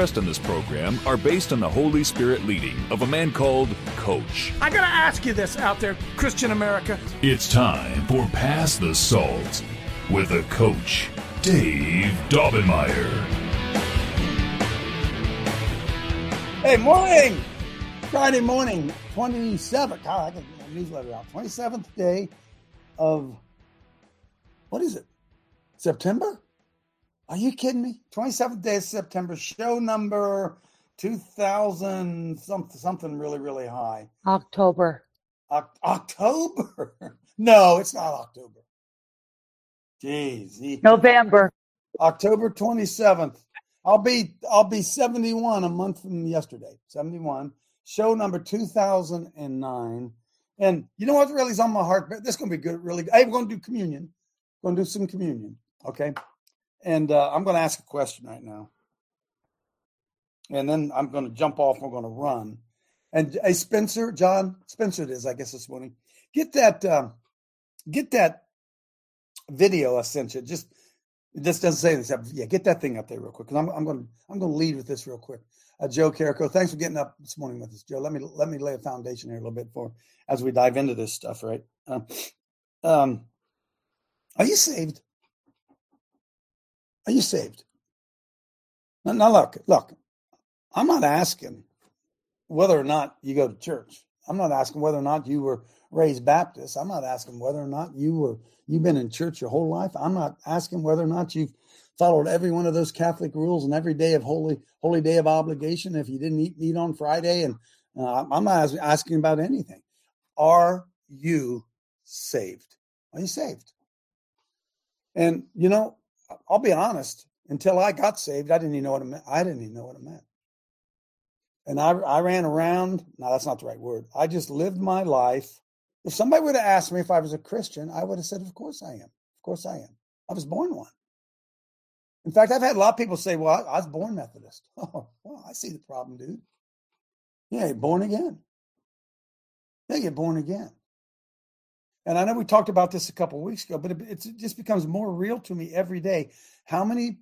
in this program are based on the Holy Spirit leading of a man called Coach. I gotta ask you this out there, Christian America. It's time for Pass the Salt with a coach, Dave Daubenmire. Hey, morning! Friday morning, 27th. God, I got my newsletter out. 27th day of, what is it? September? Are you kidding me? 27th day of September, show number 2000, something, something really, really high. October. Oc- October? no, it's not October. Jeez. November. October 27th. I'll be I'll be 71 a month from yesterday. 71. Show number 2009. And you know what really is on my heart? This is going to be good, really. I'm going to do communion. going to do some communion. Okay. And uh, I'm going to ask a question right now. And then I'm going to jump off. We're going to run. And hey, Spencer, John, Spencer, it is, I guess, this morning. Get that, um, get that video I sent you. Just it just doesn't say this. Yeah, get that thing up there real quick. Because I'm, I'm going I'm going to lead with this real quick. Uh, Joe Carrico, thanks for getting up this morning with us, Joe. Let me let me lay a foundation here a little bit for as we dive into this stuff. Right? Um, um, are you saved? Are you saved? Now, now look, look. I'm not asking whether or not you go to church. I'm not asking whether or not you were raised Baptist. I'm not asking whether or not you were you've been in church your whole life. I'm not asking whether or not you've followed every one of those Catholic rules and every day of holy holy day of obligation. If you didn't eat meat on Friday, and uh, I'm not asking about anything. Are you saved? Are you saved? And you know, I'll be honest. Until I got saved, I didn't even know what it meant. I didn't even know what it meant. And I, I ran around. No, that's not the right word. I just lived my life. If somebody would have asked me if I was a Christian, I would have said, Of course I am. Of course I am. I was born one. In fact, I've had a lot of people say, Well, I, I was born Methodist. Oh, well, I see the problem, dude. Yeah, you're born again. Yeah, you're born again. And I know we talked about this a couple weeks ago, but it, it just becomes more real to me every day. How many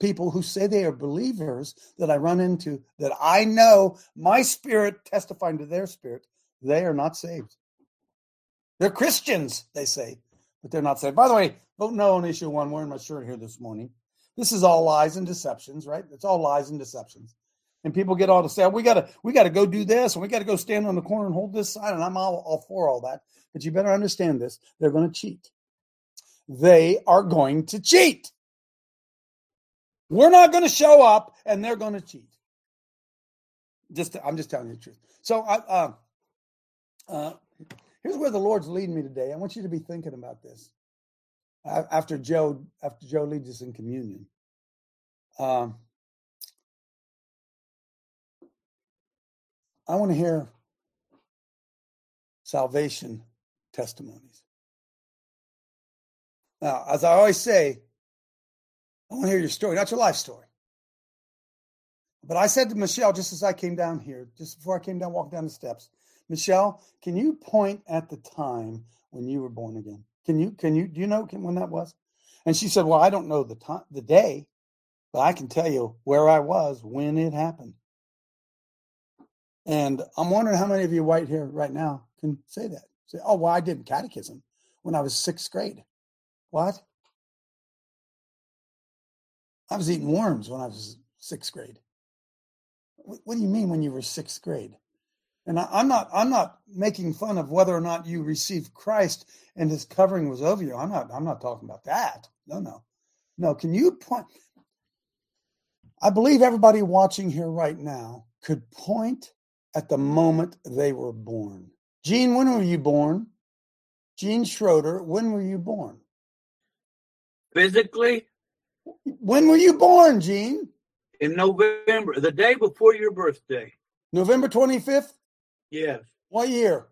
people who say they are believers that I run into that I know my spirit testifying to their spirit, they are not saved. They're Christians, they say, but they're not saved. By the way, vote no on issue one. Wearing my shirt here this morning. This is all lies and deceptions, right? It's all lies and deceptions. And people get all to say, we gotta, we gotta go do this, and we gotta go stand on the corner and hold this sign. And I'm all, all for all that. But you better understand this: they're going to cheat. They are going to cheat. We're not going to show up, and they're going to cheat. Just, I'm just telling you the truth. So, I, uh, uh, here's where the Lord's leading me today. I want you to be thinking about this after Joe, after Joe leads us in communion. Um, I want to hear salvation testimonies. Now, as I always say, I want to hear your story, not your life story. But I said to Michelle just as I came down here, just before I came down, walked down the steps, Michelle, can you point at the time when you were born again? Can you? Can you? Do you know when that was? And she said, "Well, I don't know the time, the day, but I can tell you where I was when it happened." And I'm wondering how many of you right here, right now, can say that. Say, "Oh, well, I did catechism when I was sixth grade." What? I was eating worms when I was sixth grade. What, do you mean when you were sixth grade? And I, I'm not I'm not making fun of whether or not you received Christ and his covering was over you. I'm not I'm not talking about that. No, no. No, can you point I believe everybody watching here right now could point at the moment they were born. Gene, when were you born? Gene Schroeder, when were you born? Physically, When were you born, Gene? In November, the day before your birthday. November 25th? Yes, What year?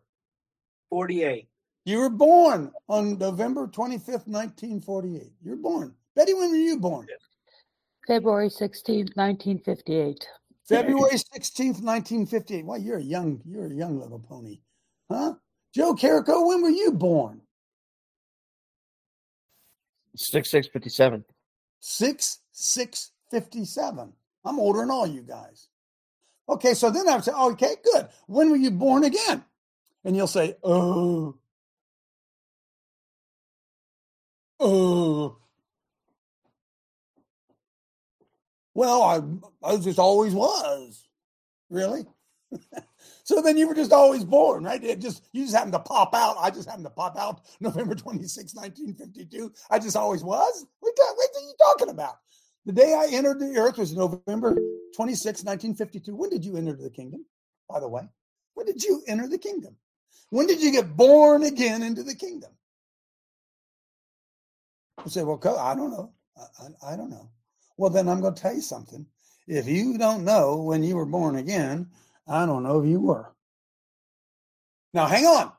48. You were born on November 25th, 1948. You were born. Betty, when were you born? February 16th, 1958. February 16th, 1958. Well, you're a young, you're a young little pony. Huh? Joe Carrico, when were you born? Six six fifty seven. 6 6 57. I'm older than all you guys. Okay, so then I would say, okay, good. When were you born again? And you'll say, oh, oh. Well, I, I just always was. Really? so then you were just always born, right? It just you just happened to pop out. I just happened to pop out November 26, 1952. I just always was. What, what are you talking about? The day I entered the earth was November 26, 1952. When did you enter the kingdom, by the way? When did you enter the kingdom? When did you get born again into the kingdom? You say, well, I don't know. I, I, I don't know. Well, then I'm going to tell you something. If you don't know when you were born again, I don't know if you were. Now, hang on.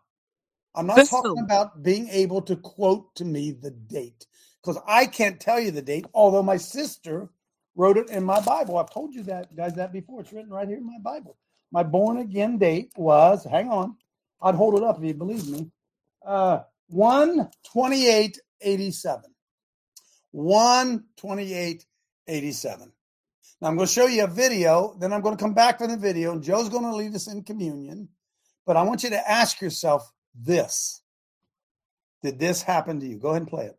I'm not Listen. talking about being able to quote to me the date because I can't tell you the date, although my sister wrote it in my Bible. I've told you that, guys, that before. It's written right here in my Bible. My born again date was, hang on, I'd hold it up if you believe me, uh, 1 28 87. 1 28 87. Now I'm going to show you a video, then I'm going to come back from the video, and Joe's going to lead us in communion. But I want you to ask yourself this Did this happen to you? Go ahead and play it.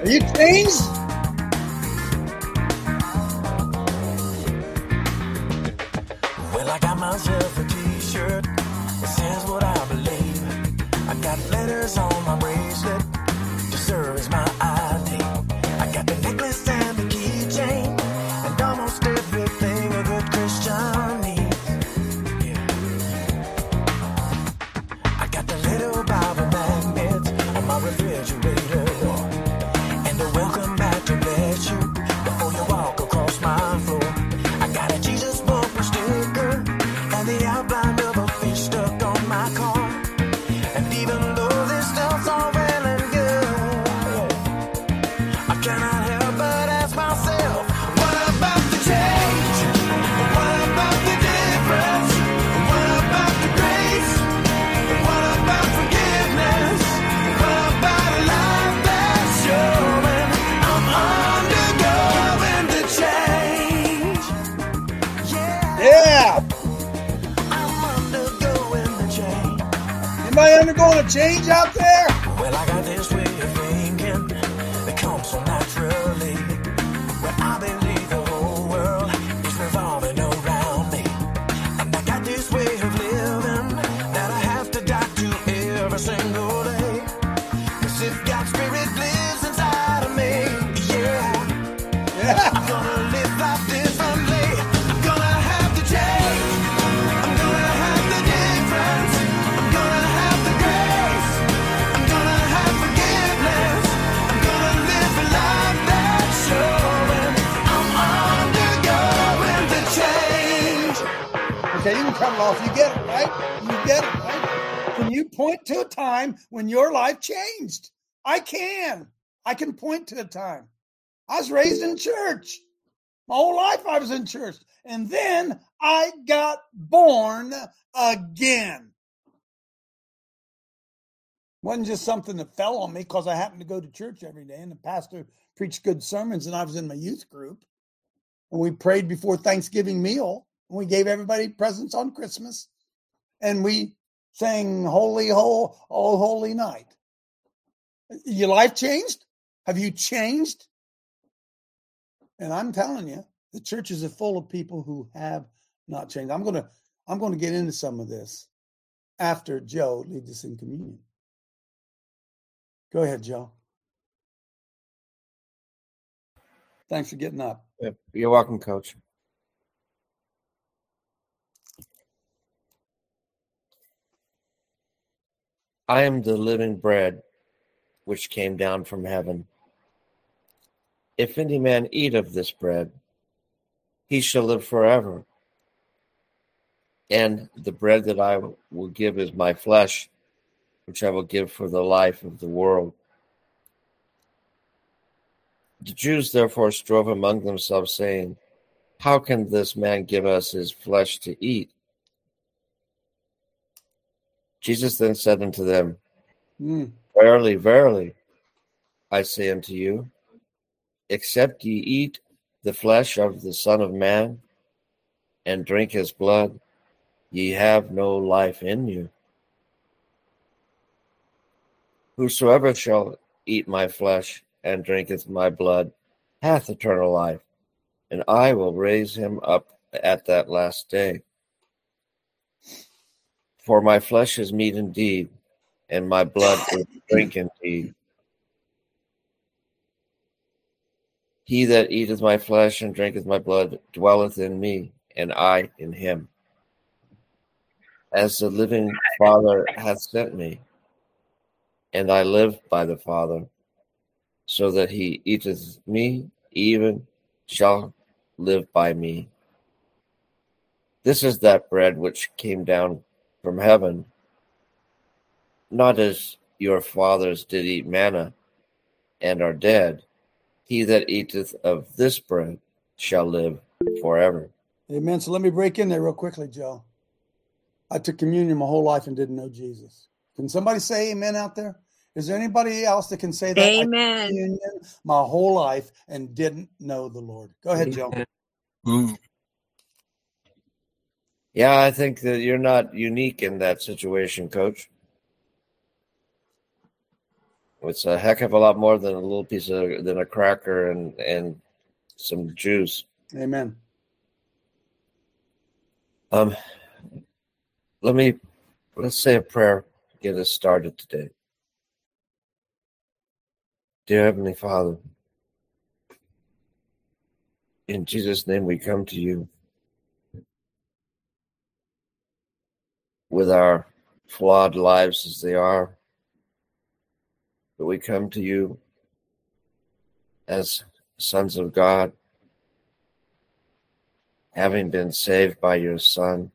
Are you changed? Got letters on change out It off. You get it, right? You get it, right? Can you point to a time when your life changed? I can. I can point to a time. I was raised in church. My whole life I was in church. And then I got born again. Wasn't just something that fell on me because I happened to go to church every day and the pastor preached good sermons and I was in my youth group. And we prayed before Thanksgiving meal. We gave everybody presents on Christmas. And we sang Holy, Whole, Oh, Holy Night. Your life changed? Have you changed? And I'm telling you, the churches are full of people who have not changed. I'm gonna I'm gonna get into some of this after Joe leads us in communion. Go ahead, Joe. Thanks for getting up. You're welcome, Coach. I am the living bread which came down from heaven. If any man eat of this bread, he shall live forever. And the bread that I will give is my flesh, which I will give for the life of the world. The Jews therefore strove among themselves, saying, How can this man give us his flesh to eat? Jesus then said unto them, Mm. Verily, verily, I say unto you, except ye eat the flesh of the Son of Man and drink his blood, ye have no life in you. Whosoever shall eat my flesh and drinketh my blood hath eternal life, and I will raise him up at that last day. For my flesh is meat indeed, and my blood is drink indeed. He that eateth my flesh and drinketh my blood dwelleth in me, and I in him. As the living Father hath sent me, and I live by the Father, so that he eateth me, even shall live by me. This is that bread which came down from heaven, not as your fathers did eat manna and are dead. He that eateth of this bread shall live forever. Amen. So let me break in there real quickly, Joe. I took communion my whole life and didn't know Jesus. Can somebody say amen out there? Is there anybody else that can say that? I took Amen. communion my whole life and didn't know the Lord. Go ahead, Joe. Yeah, I think that you're not unique in that situation, coach. It's a heck of a lot more than a little piece of than a cracker and and some juice. Amen. Um, let me let's say a prayer to get us started today. Dear Heavenly Father, in Jesus' name we come to you with our flawed lives as they are, but we come to you as sons of God, having been saved by your Son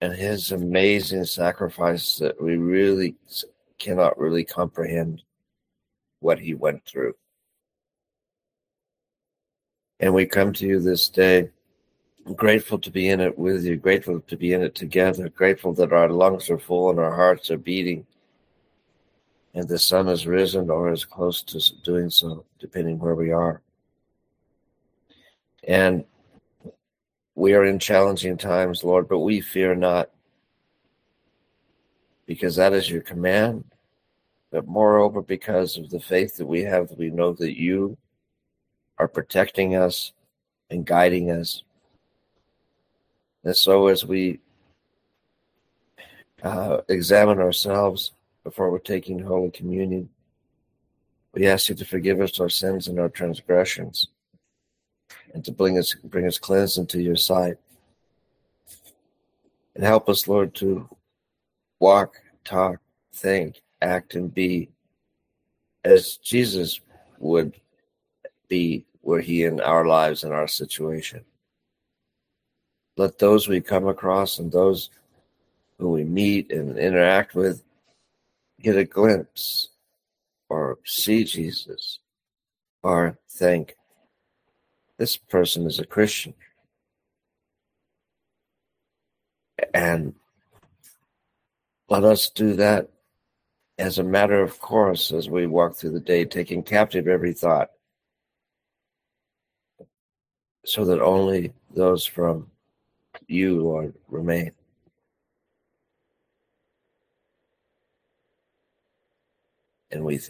and his amazing sacrifice that we really cannot really comprehend what he went through. And we come to you this day grateful to be in it with you, grateful to be in it together, grateful that our lungs are full and our hearts are beating, and the sun has risen or is close to doing so, depending where we are. And we are in challenging times, Lord, but we fear not, because that is your command. But moreover, because of the faith that we have, that we know that you are protecting us and guiding us and so, as we uh, examine ourselves before we're taking Holy Communion, we ask you to forgive us our sins and our transgressions, and to bring us bring us cleansed into your sight, and help us, Lord, to walk, talk, think, act, and be as Jesus would be were he in our lives and our situation let those we come across and those who we meet and interact with get a glimpse or see Jesus or think this person is a Christian. And let us do that as a matter of course as we walk through the day, taking captive every thought, so that only those from you, Lord, remain. And we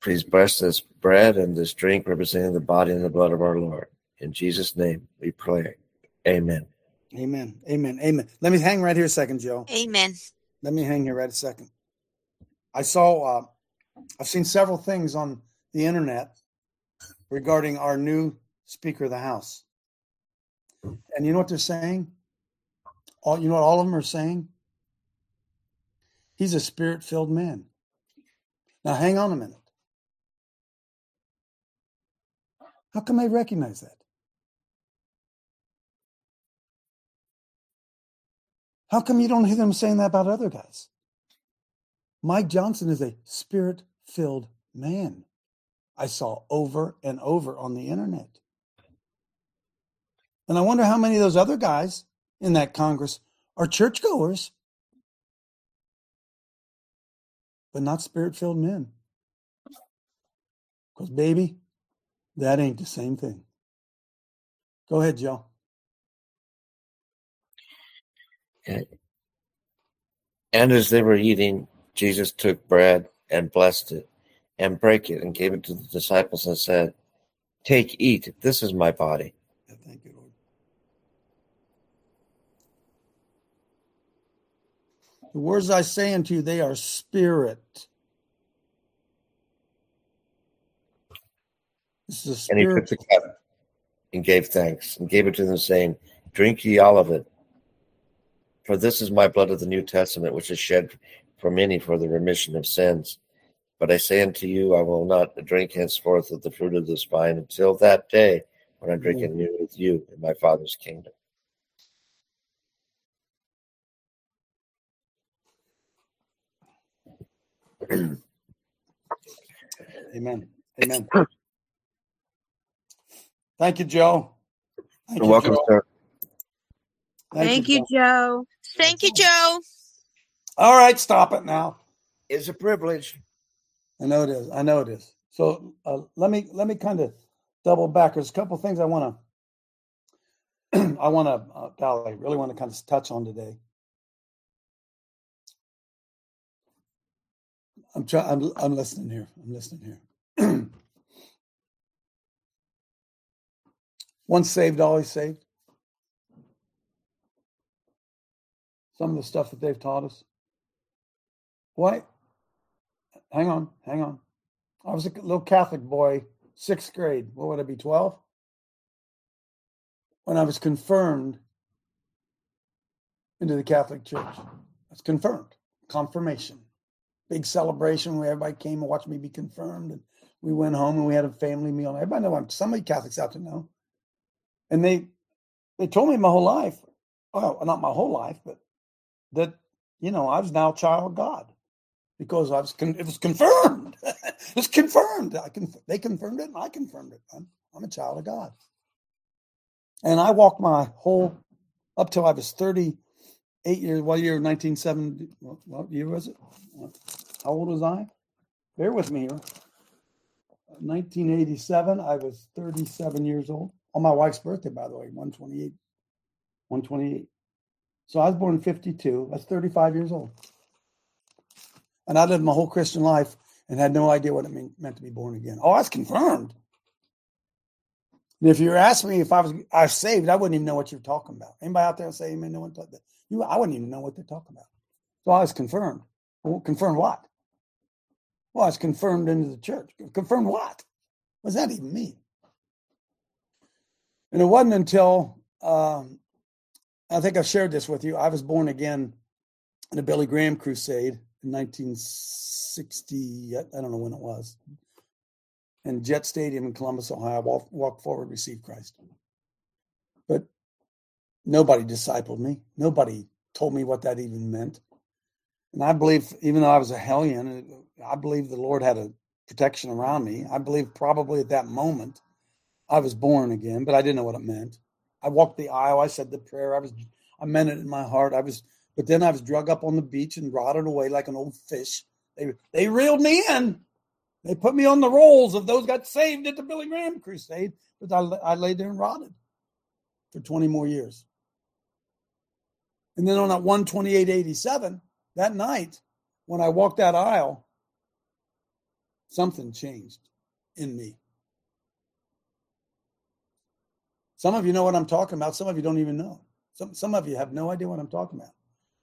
please bless this bread and this drink representing the body and the blood of our Lord. In Jesus' name we pray. Amen. Amen. Amen. Amen. Let me hang right here a second, Joe. Amen. Let me hang here right a second. I saw, uh, I've seen several things on the internet regarding our new Speaker of the House. And you know what they're saying? All you know what all of them are saying? He's a spirit-filled man. Now hang on a minute. How come they recognize that? How come you don't hear them saying that about other guys? Mike Johnson is a spirit filled man. I saw over and over on the internet. And I wonder how many of those other guys in that Congress are churchgoers, but not spirit filled men. Because, baby, that ain't the same thing. Go ahead, Joe. And as they were eating, Jesus took bread and blessed it and brake it and gave it to the disciples and said, Take, eat, this is my body. Thank you, Lord. The words I say unto you, they are spirit. This is a And he took spirit. the cup and gave thanks and gave it to them, saying, Drink ye all of it. For this is my blood of the New Testament, which is shed for many for the remission of sins. But I say unto you, I will not drink henceforth of the fruit of this vine until that day when I drink mm. it new with you in my Father's kingdom. Amen. Amen. Thank you, Joe. Thank You're welcome, Joe. sir. Thank you, Joe. Thank you, Joe. All right, stop it now. It's a privilege. I know it is. I know it is. So uh, let me let me kind of double back. There's a couple things I want to I want to uh, golly really want to kind of touch on today. I'm trying. I'm, I'm listening here. I'm listening here. Once saved, always saved. Some of the stuff that they've taught us. Why? Hang on, hang on. I was a little Catholic boy, sixth grade. What would I be, 12? When I was confirmed into the Catholic Church. That's confirmed. Confirmation. Big celebration where everybody came and watched me be confirmed. And we went home and we had a family meal. Everybody know I'm somebody Catholics out to know. And they they told me my whole life, well, not my whole life, but that, you know, I was now a child of God because I was con- it was confirmed. it's confirmed. I can they confirmed it and I confirmed it. I'm, I'm a child of God. And I walked my whole up till I was 38 years. What year? 1970. What, what year was it? How old was I? Bear with me here. 1987. I was 37 years old. On my wife's birthday, by the way, 128. 128. So I was born in 52. That's 35 years old. And I lived my whole Christian life and had no idea what it mean, meant to be born again. Oh, that's confirmed. And if you were asking me if I was I was saved, I wouldn't even know what you're talking about. Anybody out there say amen? No one that. You, I wouldn't even know what they're talking about. So I was confirmed. Well, confirmed what? Well, I was confirmed into the church. Confirmed what? What does that even mean? And it wasn't until um, I think I've shared this with you. I was born again in a Billy Graham crusade in 1960. I don't know when it was. In Jet Stadium in Columbus, Ohio, walk, walk forward, receive Christ. Nobody discipled me. Nobody told me what that even meant. And I believe, even though I was a hellion, I believe the Lord had a protection around me. I believe probably at that moment I was born again, but I didn't know what it meant. I walked the aisle. I said the prayer. I was, I meant it in my heart. I was, but then I was drug up on the beach and rotted away like an old fish. They they reeled me in. They put me on the rolls of those got saved at the Billy Graham crusade, but I, I lay there and rotted for 20 more years. And then on that 12887, that night, when I walked that aisle, something changed in me. Some of you know what I'm talking about. Some of you don't even know. Some some of you have no idea what I'm talking about.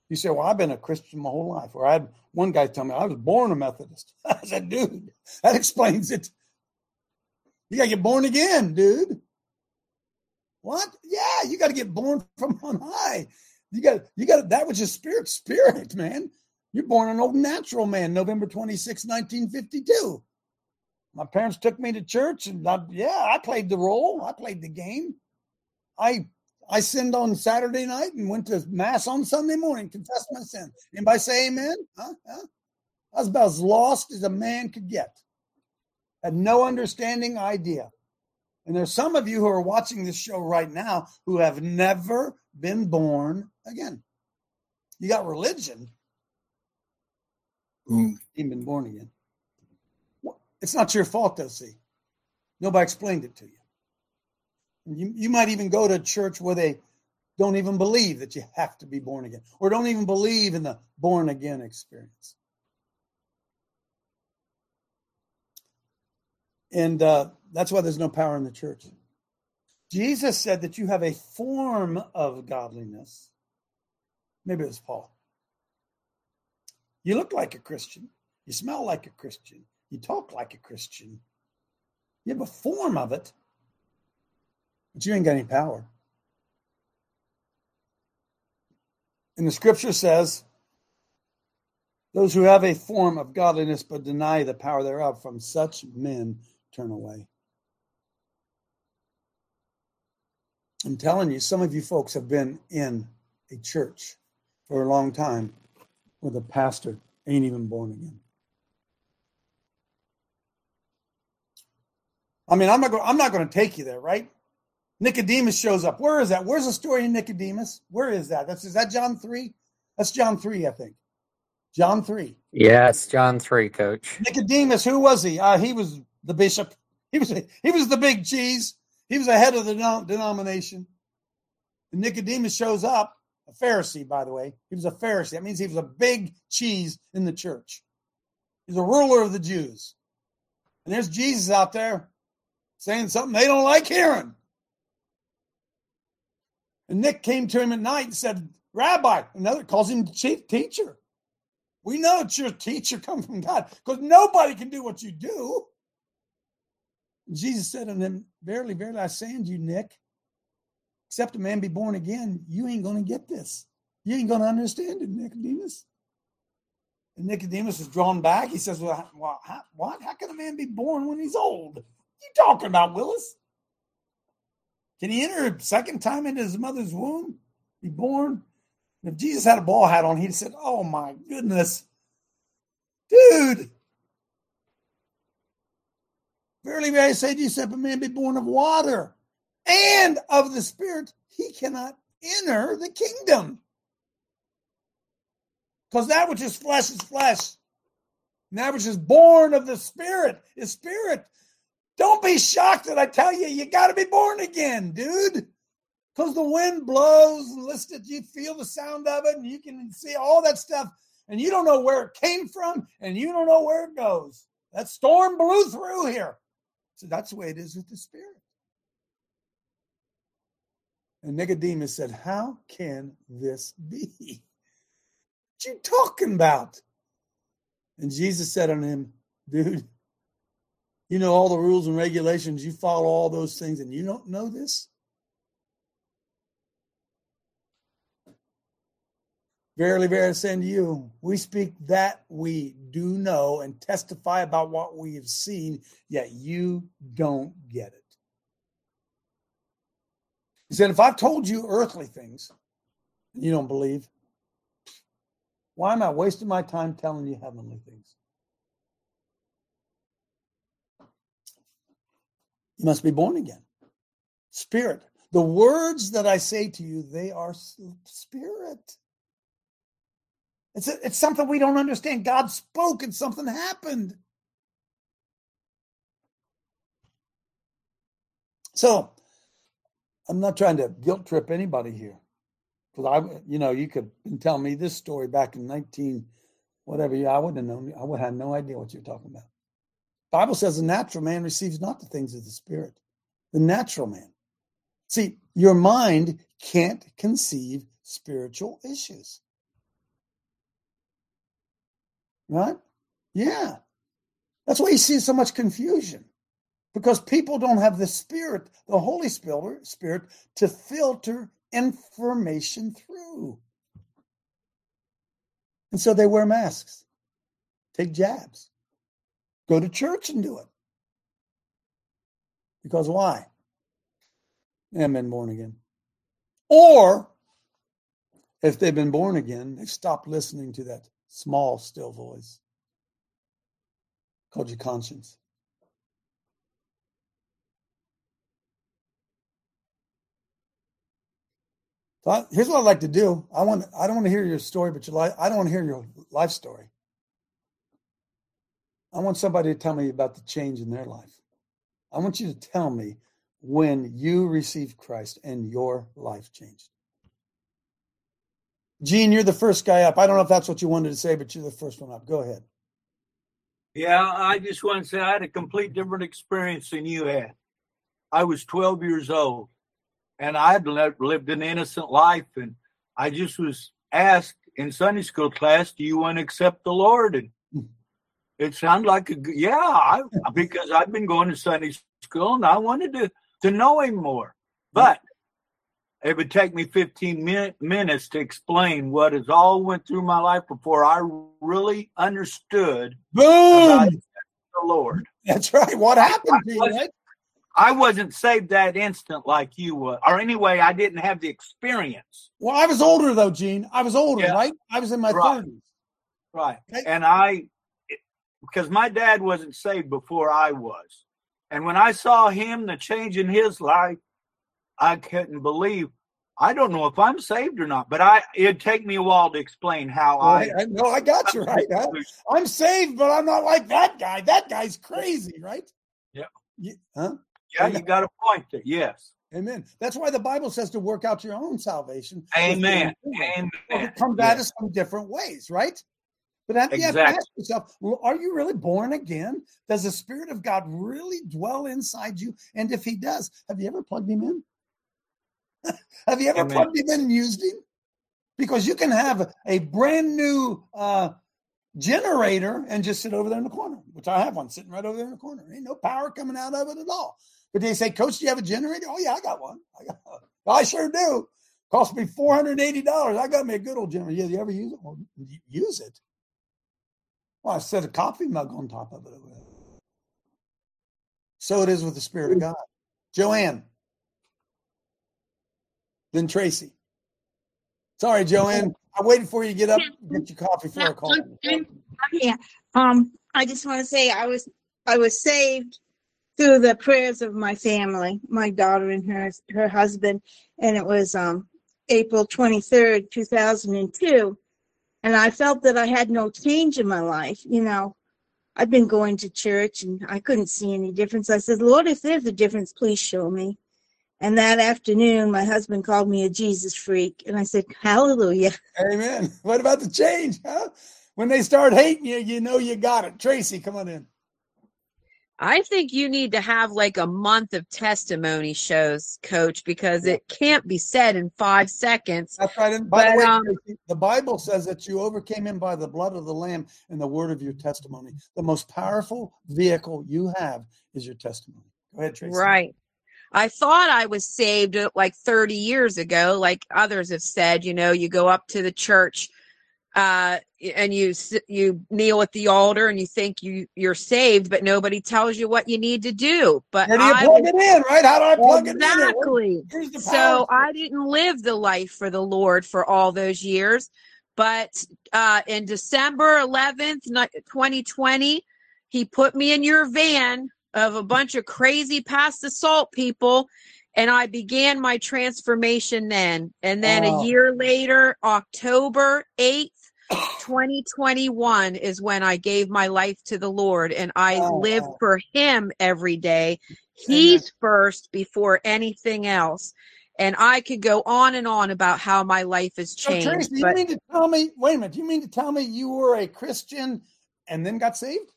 You say, "Well, I've been a Christian my whole life." Or I had one guy tell me I was born a Methodist. I said, "Dude, that explains it." You got to get born again, dude. What? Yeah, you got to get born from on high. You got you got that was is spirit, spirit, man. You're born an old natural man, November 26, 1952. My parents took me to church, and I, yeah, I played the role. I played the game. I I sinned on Saturday night and went to mass on Sunday morning, confessed my sin. Anybody say amen? Huh? huh? I was about as lost as a man could get. Had no understanding idea. And there's some of you who are watching this show right now who have never been born again. You got religion. You've been born again. It's not your fault, though, see. Nobody explained it to you. You, you might even go to a church where they don't even believe that you have to be born again or don't even believe in the born again experience. And uh, that's why there's no power in the church. Jesus said that you have a form of godliness. Maybe it was Paul. You look like a Christian. You smell like a Christian. You talk like a Christian. You have a form of it, but you ain't got any power. And the scripture says, those who have a form of godliness but deny the power thereof, from such men turn away. I'm telling you, some of you folks have been in a church for a long time where the pastor ain't even born again. I mean, I'm not going. I'm not going to take you there, right? Nicodemus shows up. Where is that? Where's the story in Nicodemus? Where is that? That's is that John three? That's John three, I think. John three. Yes, John three, Coach. Nicodemus, who was he? Uh, he was the bishop. He was he was the big cheese. He was the head of the denomination. And Nicodemus shows up, a Pharisee, by the way. He was a Pharisee. That means he was a big cheese in the church. He's a ruler of the Jews. And there's Jesus out there saying something they don't like hearing. And Nick came to him at night and said, Rabbi, another calls him chief teacher. We know it's your teacher come from God because nobody can do what you do. And Jesus said unto him, Verily, verily, I say unto you, Nick, except a man be born again, you ain't going to get this. You ain't going to understand it, Nicodemus. And Nicodemus is drawn back. He says, Well, how, what? How can a man be born when he's old? You talking about, Willis? Can he enter a second time into his mother's womb? Be born? if Jesus had a ball hat on, he'd have said, Oh my goodness. Dude. Verily, verily, I say to you, except a man be born of water and of the Spirit, he cannot enter the kingdom. Because that which is flesh is flesh. And that which is born of the Spirit is spirit. Don't be shocked that I tell you, you got to be born again, dude. Because the wind blows and listen, you feel the sound of it and you can see all that stuff. And you don't know where it came from and you don't know where it goes. That storm blew through here. So that's the way it is with the Spirit. And Nicodemus said, How can this be? What you talking about? And Jesus said unto him, Dude, you know all the rules and regulations, you follow all those things, and you don't know this? Verily, verily, I say unto you, we speak that we do know and testify about what we have seen, yet you don't get it. He said, if I've told you earthly things you don't believe, why am I wasting my time telling you heavenly things? You must be born again. Spirit. The words that I say to you, they are spirit. It's, a, it's something we don't understand. God spoke and something happened. So I'm not trying to guilt trip anybody here. Because I, you know, you could tell me this story back in 19, whatever year, I wouldn't have known. I would have no idea what you're talking about. Bible says the natural man receives not the things of the spirit. The natural man. See, your mind can't conceive spiritual issues. Right? Yeah. That's why you see so much confusion. because people don't have the spirit, the Holy Spirit, to filter information through. And so they wear masks, take jabs, go to church and do it. Because why? Haven't been born again. Or if they've been born again, they've stopped listening to that small, still voice called your conscience. So I, here's what I'd like to do. I want I don't want to hear your story, but your life I don't want to hear your life story. I want somebody to tell me about the change in their life. I want you to tell me when you received Christ and your life changed. Gene, you're the first guy up. I don't know if that's what you wanted to say, but you're the first one up. Go ahead. Yeah, I just want to say I had a complete different experience than you had. I was 12 years old and I had lived an innocent life. And I just was asked in Sunday school class, Do you want to accept the Lord? And it sounded like a yeah, I, because I've been going to Sunday school and I wanted to, to know him more. But it would take me 15 min- minutes to explain what has all went through my life before I really understood Boom! the Lord. That's right. What happened to you? Right? I wasn't saved that instant like you were, or anyway, I didn't have the experience. Well, I was older though, Gene. I was older, Yeah. right? I was in my Right. 30s. Right. Okay. And I, because my dad wasn't saved before I was. And when I saw him, the change in his life, I couldn't believe. I don't know if I'm saved or not, but I it'd take me a while to explain how I. I, I know I got you right. huh? I'm saved, but I'm not like that guy. That guy's crazy, right? Yeah. You- huh? Yeah, you got a point there. Yes. Amen. That's why the Bible says to work out your own salvation. Amen. fear and trembling. Amen. It comes at us from different ways, right? But then you have to Exactly. ask yourself, well, are you really born again? Does the Spirit of God really dwell inside you? And if He does, have you ever plugged Him in? have you ever Amen. plugged Him in and used Him? Because you can have a brand new uh, generator and just sit over there in the corner, which I have one sitting right over there in the corner. Ain't no power coming out of it at all. But they say, Coach, do you have a generator? Oh, yeah, I got one. I, got I sure do. Cost me $480. I got me a good old generator. Yeah, you ever use it? Well, use it. Well, I set a coffee mug on top of it. So it is with the Spirit of God. Joanne. Then Tracy. Sorry, Joanne. I waited for you to get up and get your coffee for a call. Yeah. Um, I just want to say I was I was saved through the prayers of my family, my daughter and her her husband, and it was um April twenty third, two thousand and two, and I felt that I had no change in my life. You know, I'd been going to church and I couldn't see any difference. I said, Lord, if there's a difference, please show me. And that afternoon, my husband called me a Jesus freak, and I said, Hallelujah. Amen. What about the change? Huh? When they start hating you, you know you got it. Tracy, come on in. I think you need to have like a month of testimony shows, coach, because it can't be said in five seconds. That's right. And by But, the way, um, the Bible says that you overcame him by the blood of the Lamb and the word of your testimony. The most powerful vehicle you have is your testimony. Go ahead, Tracy. Right. I thought I was saved uh, like 30 years ago, like others have said, you know, you go up to the church uh and you you kneel at the altar and you think you you're saved but nobody tells you what you need to do but Where do you I plug it in, right? How do I plug it in? exactly so i didn't live the life for the lord for all those years but uh in december 11th 2020 he put me in your van of a bunch of crazy Pass the Salt people and i began my transformation then and then Wow. a year later october 8th 2021 is when I gave my life to the Lord and I Wow, live for Him every day. He's first before anything else. And I could go on and on about how my life has So, changed. Tracy, you mean to tell me, wait a minute, you mean to tell me you were a Christian and then got saved?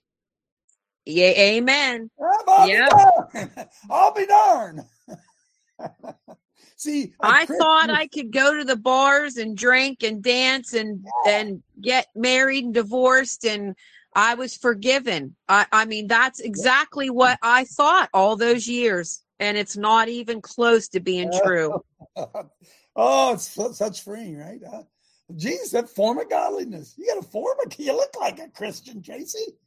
Yeah, amen. I'll Yep. be darned. I'll be darned. See, I thought I could go to the bars and drink and dance and and get married and divorced and I was forgiven. I, I mean, that's exactly what I thought all those years. And it's not even close to being true. oh, it's su- such freeing, right? Uh, Jesus said, form of godliness. You got a form of, you look like a Christian, Casey.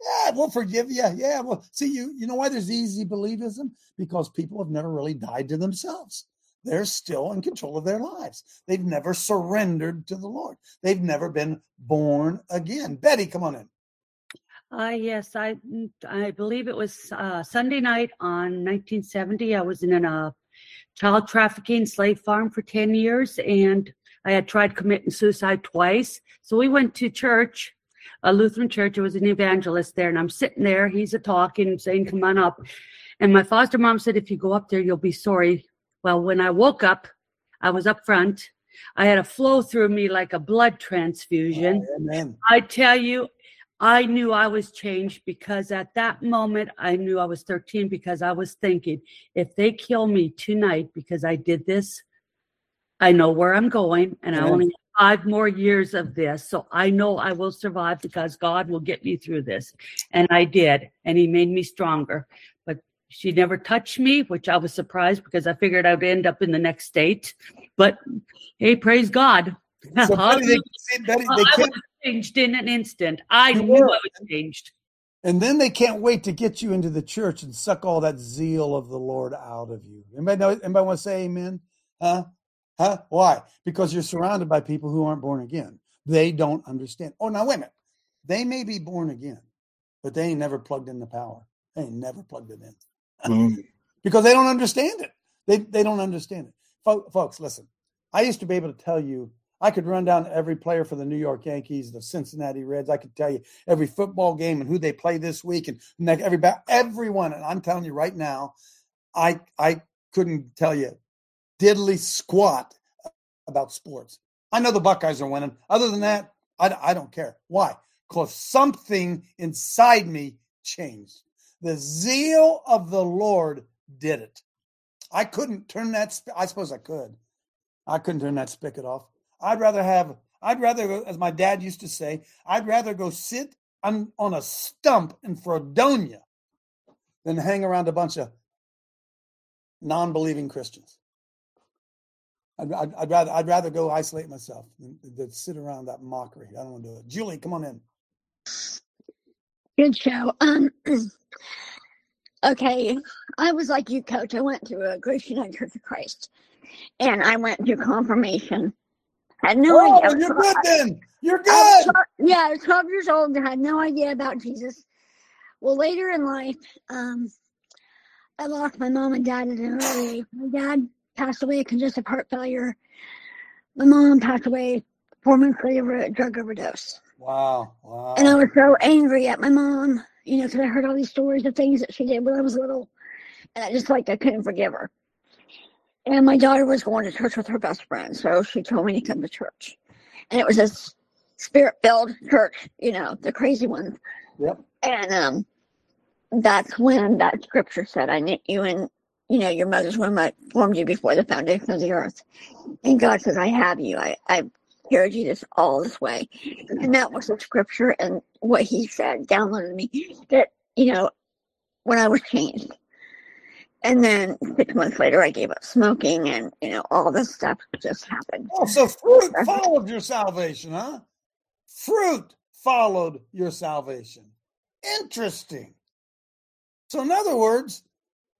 Yeah, we'll forgive you. Yeah, well, see, you you know why there's easy believism? Because people have never really died to themselves. They're still in control of their lives. They've never surrendered to the Lord. They've never been born again. Betty, come on in. Uh, yes, I mm, I believe it was uh, Sunday night on 1970. I was in a child trafficking slave farm for 10 years, and I had tried committing suicide twice. So we went to church, a Lutheran church. There was an evangelist there, and I'm sitting there. He's a talking, saying, "Come on up." And my foster mom said, "If you go up there, you'll be sorry." Well, when I woke up, I was up front. I had a flow through me like a blood transfusion. Oh, amen. I tell you, I knew I was changed because at that moment I knew I was 13 because I was thinking, if they kill me tonight because I did this, I know where I'm going and I Amen. only have five more years of this. So I know I will survive because God will get me through this. And I did. And He made me stronger. But she never touched me, which I was surprised because I figured I'd end up in the next state. But hey, praise God. So Betty, they, see, they I was changed in an instant. I knew were. I was changed. and then they can't wait to get you into the church and suck all that zeal of the Lord out of you. Anybody know? Anybody want to say Amen? Huh? Huh? Why? Because you're surrounded by people who aren't born again. They don't understand. Oh, now wait a minute. They may be born again, but they ain't never plugged in the power. They ain't never plugged it in mm. because they don't understand it. They they don't understand it. Fo- folks, listen. I used to be able to tell you. I could run down every player for the New York Yankees, the Cincinnati Reds. I could tell you every football game and who they play this week and every everyone. And I'm telling you right now, I I couldn't tell you diddly squat about sports. I know the Buckeyes are winning. Other than that, I, I don't care. Why? Because something inside me changed. The zeal of the Lord did it. I couldn't turn that. Sp- I suppose I could. I couldn't turn that spigot off. I'd rather have. I'd rather, as my dad used to say, I'd rather go sit on, on a stump in Fredonia than hang around a bunch of non-believing Christians. I'd, I'd, I'd rather I'd rather go isolate myself than, than sit around that mockery. I don't want to do it. Julie, come on in. Good show. Um, okay, I was like you, Coach. I went to a United Church of Christ, and I went to confirmation. had no Oh, idea. You're good then. You're I good. tw- yeah, I was 12 years old and had no idea about Jesus. Well, later in life, um, I lost my mom and dad at an early age. My dad passed away of congestive heart failure. My mom passed away four months later of a drug overdose. Wow. Wow. And I was so angry at my mom, you know, because I heard all these stories of things that she did when I was little. And I just like, I couldn't forgive her. And my daughter was going to church with her best friend. So she told me to come to church. And it was this spirit filled church, you know, the crazy ones. Yep. And um, that's when that scripture said, I knit you in, you know, your mother's womb, I formed you before the foundation of the earth. And God says, I have you. I, I carried you this all this way. And that was the scripture and what he said downloaded me that, you know, when I was changed. And then six months later, I gave up smoking and, you know, all this stuff just happened. Oh, so fruit followed your salvation, huh? Fruit followed your salvation. Interesting. So, in other words,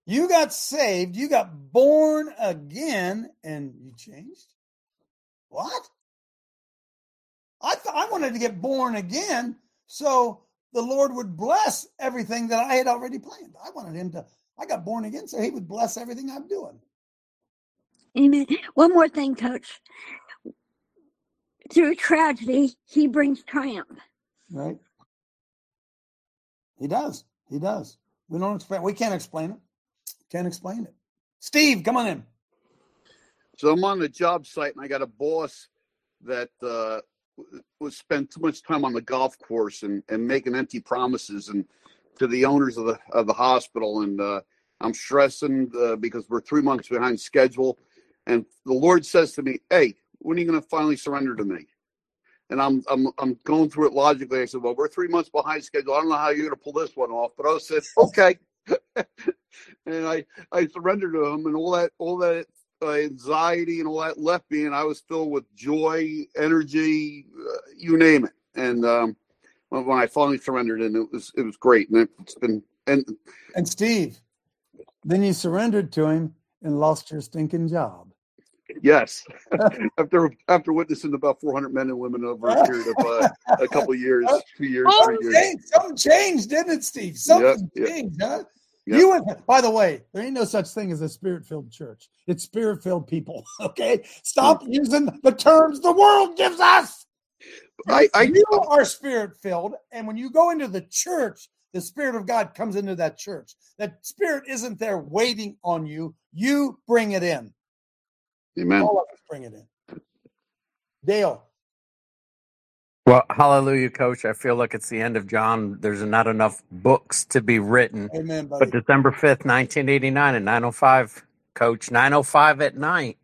you got saved, you got born again, and you changed? What? I th- I wanted to get born again so the Lord would bless everything that I had already planned. I wanted him to, I got born again so he would bless everything I'm doing. Amen. One more thing, coach. Through tragedy, he brings triumph. Right? He does. He does. We don't explain. We can't explain it. Can't explain it. Steve, come on in. So I'm on the job site and I got a boss that uh, was spent too much time on the golf course and, and making empty promises and to the owners of the of the hospital and uh, I'm stressing uh, because we're three months behind schedule and the Lord says to me, "Hey, when are you going to finally surrender to me?" and I'm I'm I'm going through it logically. I said, well, we're three months behind schedule. I don't know how you're going to pull this one off, but I said, okay. and I I surrendered to him, and all that all that uh, anxiety and all that left me, and I was filled with joy, energy, uh, you name it. And um, when when I finally surrendered, and it was it was great, and it's been and And Steve, then you surrendered to him and lost your stinking job. yes, after after witnessing about 400 men and women over a period of uh, a couple of years, two years, three years. something changed, didn't it, Steve? Something yep. changed, huh? Yep. You went, by the way, there ain't no such thing as a spirit filled church. It's spirit filled people. Okay. Stop hmm. using the terms the world gives us. I, I you are spirit filled. And when you go into the church, the spirit of God comes into that church. That spirit isn't there waiting on you. You bring it in. Amen. All of us bring it in. Dale. Well, hallelujah, coach. I feel like it's the end of John. There's not enough books to be written. Amen, buddy. But December 5th, 1989 at 905, coach, 905 at night,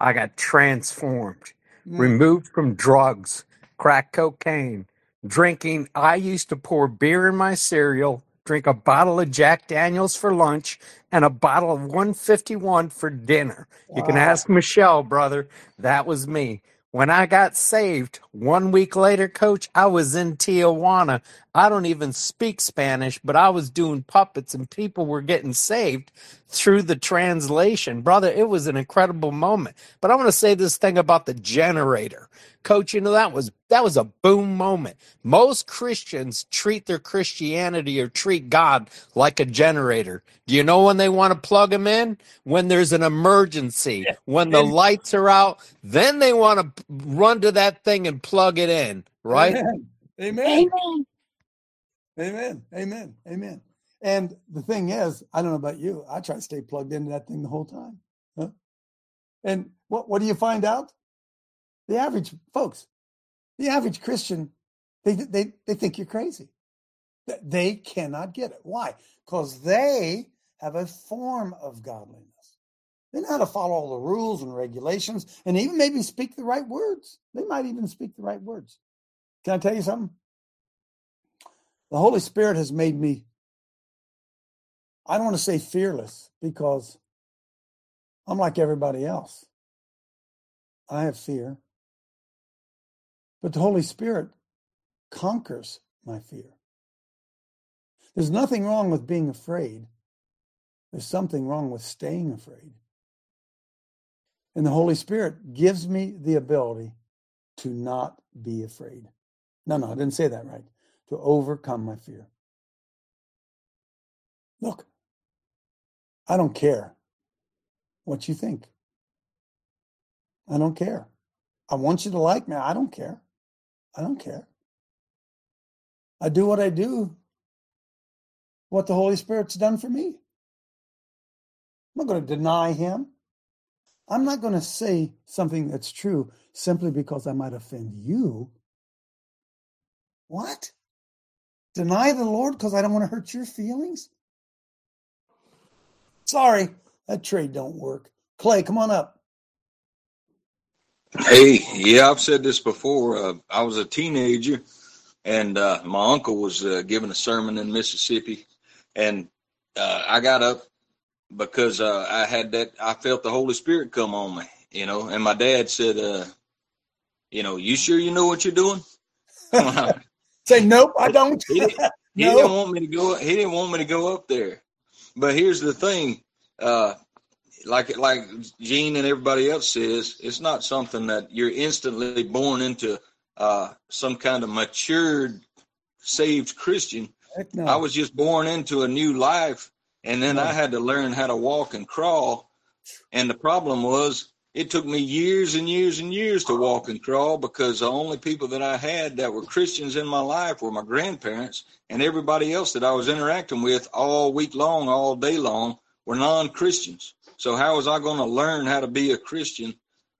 I got transformed, Mm. removed from drugs, crack cocaine, drinking. I used to pour beer in my cereal, drink a bottle of Jack Daniels for lunch, and a bottle of 151 for dinner. You can Wow. ask Michelle, brother. That was me. When I got saved, one week later, coach, I was in Tijuana. I don't even speak Spanish, but I was doing puppets and people were getting saved through the translation. Brother, it was an incredible moment. But I want to say this thing about the generator. Coach, you know that was that was a boom moment. Most Christians treat their Christianity or treat God like a generator. Do you know when they want to plug him in? When there's an emergency, when the lights are out, then they want to run to that thing and plug it in, right? Amen. Amen. Amen. Amen. Amen. And the thing is, I don't know about you. I try to stay plugged into that thing the whole time. Huh? And what what do you find out? The average folks, the average Christian, they they they think you're crazy. They cannot get it. Why? Because they have a form of godliness. They know how to follow all the rules and regulations, and even maybe speak the right words. They might even speak the right words. Can I tell you something? The Holy Spirit has made me, I don't want to say fearless because I'm like everybody else. I have fear. But the Holy Spirit conquers my fear. There's nothing wrong with being afraid. There's something wrong with staying afraid. And the Holy Spirit gives me the ability to not be afraid. No, no, I didn't say that right. To overcome my fear. Look, I don't care what you think. I don't care. I want you to like me. I don't care. I don't care. I do what I do, what the Holy Spirit's done for me. I'm not going to deny him. I'm not going to say something that's true simply because I might offend you. What? Deny the Lord because I don't want to hurt your feelings? Sorry, that trade don't work. Clay, come on up. Hey, yeah, I've said this before. Uh, I was a teenager, and uh, my uncle was uh, giving a sermon in Mississippi, and uh, I got up because uh, I had that. I felt the Holy Spirit come on me, you know. And my dad said, uh, "You know, you sure you know what you're doing?" Say nope, I don't. he didn't, he No. didn't want me to go. He didn't want me to go up there. But here's the thing, uh, like like Gene and everybody else says, it's not something that you're instantly born into uh, some kind of matured, saved Christian. No. I was just born into a new life, and then I had to learn how to walk and crawl. And the problem was, it took me years and years and years to walk and crawl because the only people that I had that were Christians in my life were my grandparents, and everybody else that I was interacting with all week long, all day long, were non Christians. So, how was I going to learn how to be a Christian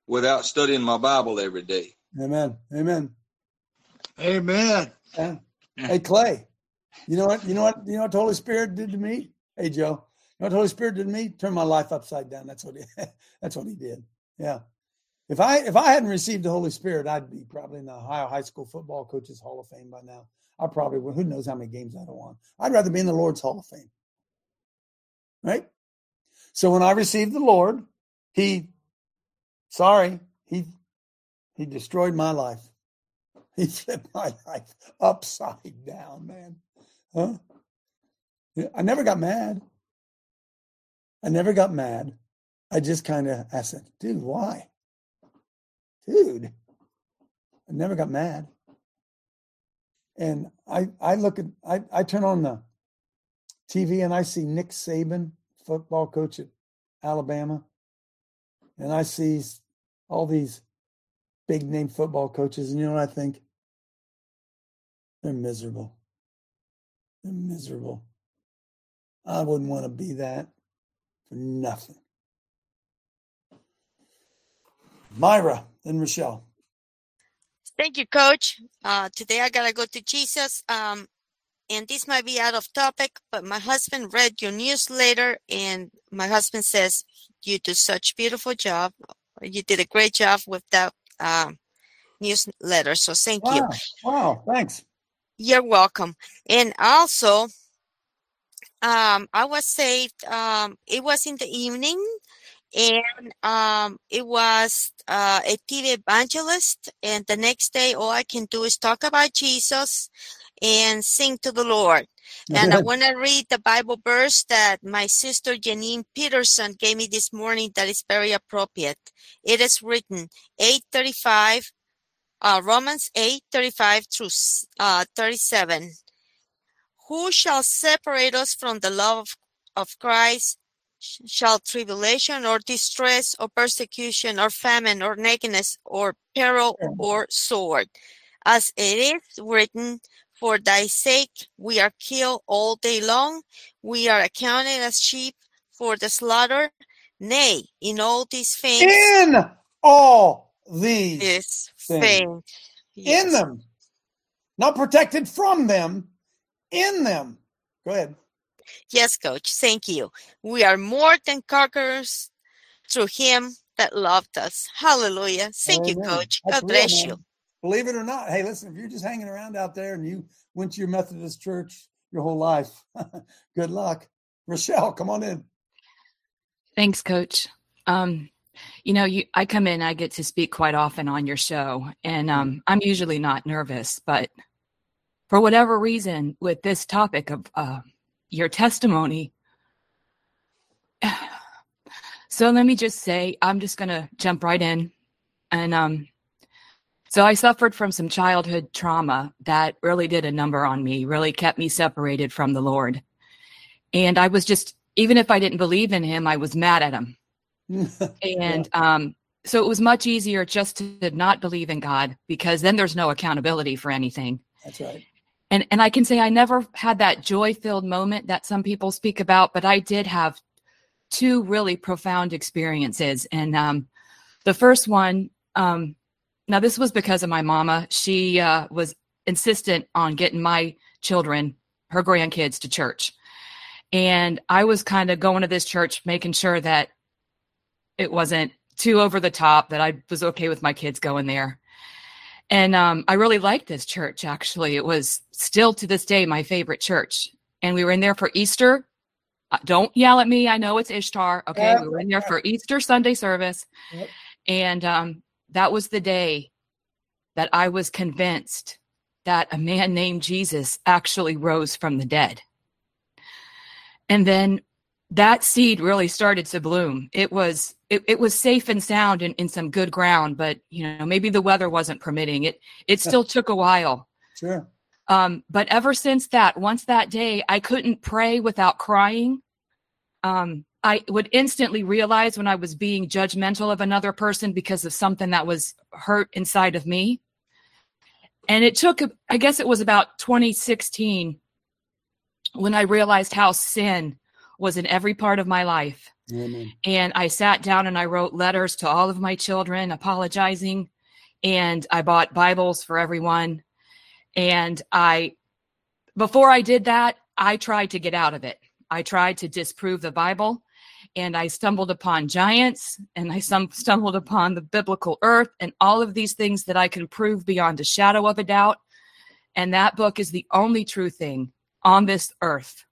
without studying my Bible every day? Amen. Amen. Amen. Yeah. Hey Clay, you know what? You know what? You know what the Holy Spirit did to me? Hey Joe, you know what the Holy Spirit did to me? Turn my life upside down. That's what he. that's what he did. Yeah. If I if I hadn't received the Holy Spirit, I'd be probably in the Ohio High School Football Coaches Hall of Fame by now. I probably would. Who knows how many games I'd have won? I'd rather be in the Lord's Hall of Fame. Right? So when I received the Lord, He, sorry, He, He destroyed my life. He flipped my life upside down, man. Huh? I never got mad. I never got mad. I just kind of I said, dude, why? Dude. I never got mad. And I I look at I, I turn on the TV and I see Nick Saban, football coach at Alabama. And I see all these big name football coaches, and you know what I think? They're miserable. They're miserable. I wouldn't want to be that for nothing. Myra and Rochelle. Thank you, Coach. Uh, today I gotta go to Jesus. Um, and this might be out of topic, but my husband read your newsletter, and my husband says you do such beautiful job. You did a great job with that um, newsletter. So thank wow. you. Wow, thanks. You're welcome. And also, um, I was saved. Um, it was in the evening, and um, it was uh, a TV evangelist. And the next day, all I can do is talk about Jesus and sing to the Lord. And I want to read the Bible verse that my sister Janine Peterson gave me this morning that is very appropriate. It is written 835, uh, Romans 8, 35 through uh, 37. Who shall separate us from the love of Christ? Shall tribulation or distress or persecution or famine or nakedness or peril or sword? As it is written, for thy sake we are killed all day long. We are accounted as sheep for the slaughter. Nay, in all these things. In all these This things. thing. In them. Not protected from them. In them. Go ahead. Yes, coach. Thank you. We are more than conquerors through him that loved us. Hallelujah. Thank you, coach. That's God bless man. you. Believe it or not. Hey, listen, if you're just hanging around out there and you went to your Methodist church your whole life, good luck. Rochelle, come on in. Thanks, Coach. Um, you know, you I come in, I get to speak quite often on your show, and um, I'm usually not nervous, but for whatever reason, with this topic of uh, your testimony, so let me just say, I'm just gonna jump right in, and um, so I suffered from some childhood trauma that really did a number on me, really kept me separated from the Lord, and I was just, even if I didn't believe in Him, I was mad at Him. And um, so it was much easier just to not believe in God because then there's no accountability for anything. That's right. And and I can say I never had that joy-filled moment that some people speak about, but I did have two really profound experiences. And um, the first one, um, now this was because of my mama. She uh, was insistent on getting my children, her grandkids, to church. And I was kind of going to this church, making sure that it wasn't too over the top, that I was okay with my kids going there. And um, I really liked this church, actually. It was still to this day my favorite church. And we were in there for Easter. Uh, don't yell at me. I know it's Ishtar. Okay. We were in there for Easter Sunday service. Yep. And um, that was the day that I was convinced that a man named Jesus actually rose from the dead. And then that seed really started to bloom. It was it, it was safe and sound in, in some good ground, but you know, maybe the weather wasn't permitting. It it still took a while. Sure. Um, but ever since that, once that day, I couldn't pray without crying. Um, I would instantly realize when I was being judgmental of another person because of something that was hurt inside of me. And it took, I guess it was about 2016 when I realized how sin was in every part of my life. Amen. And I sat down and I wrote letters to all of my children apologizing. And I bought Bibles for everyone. And I, before I did that, I tried to get out of it. I tried to disprove the Bible. and I stumbled upon giants and I stumbled upon the biblical earth and all of these things that I can prove beyond a shadow of a doubt. And that book is the only true thing on this earth.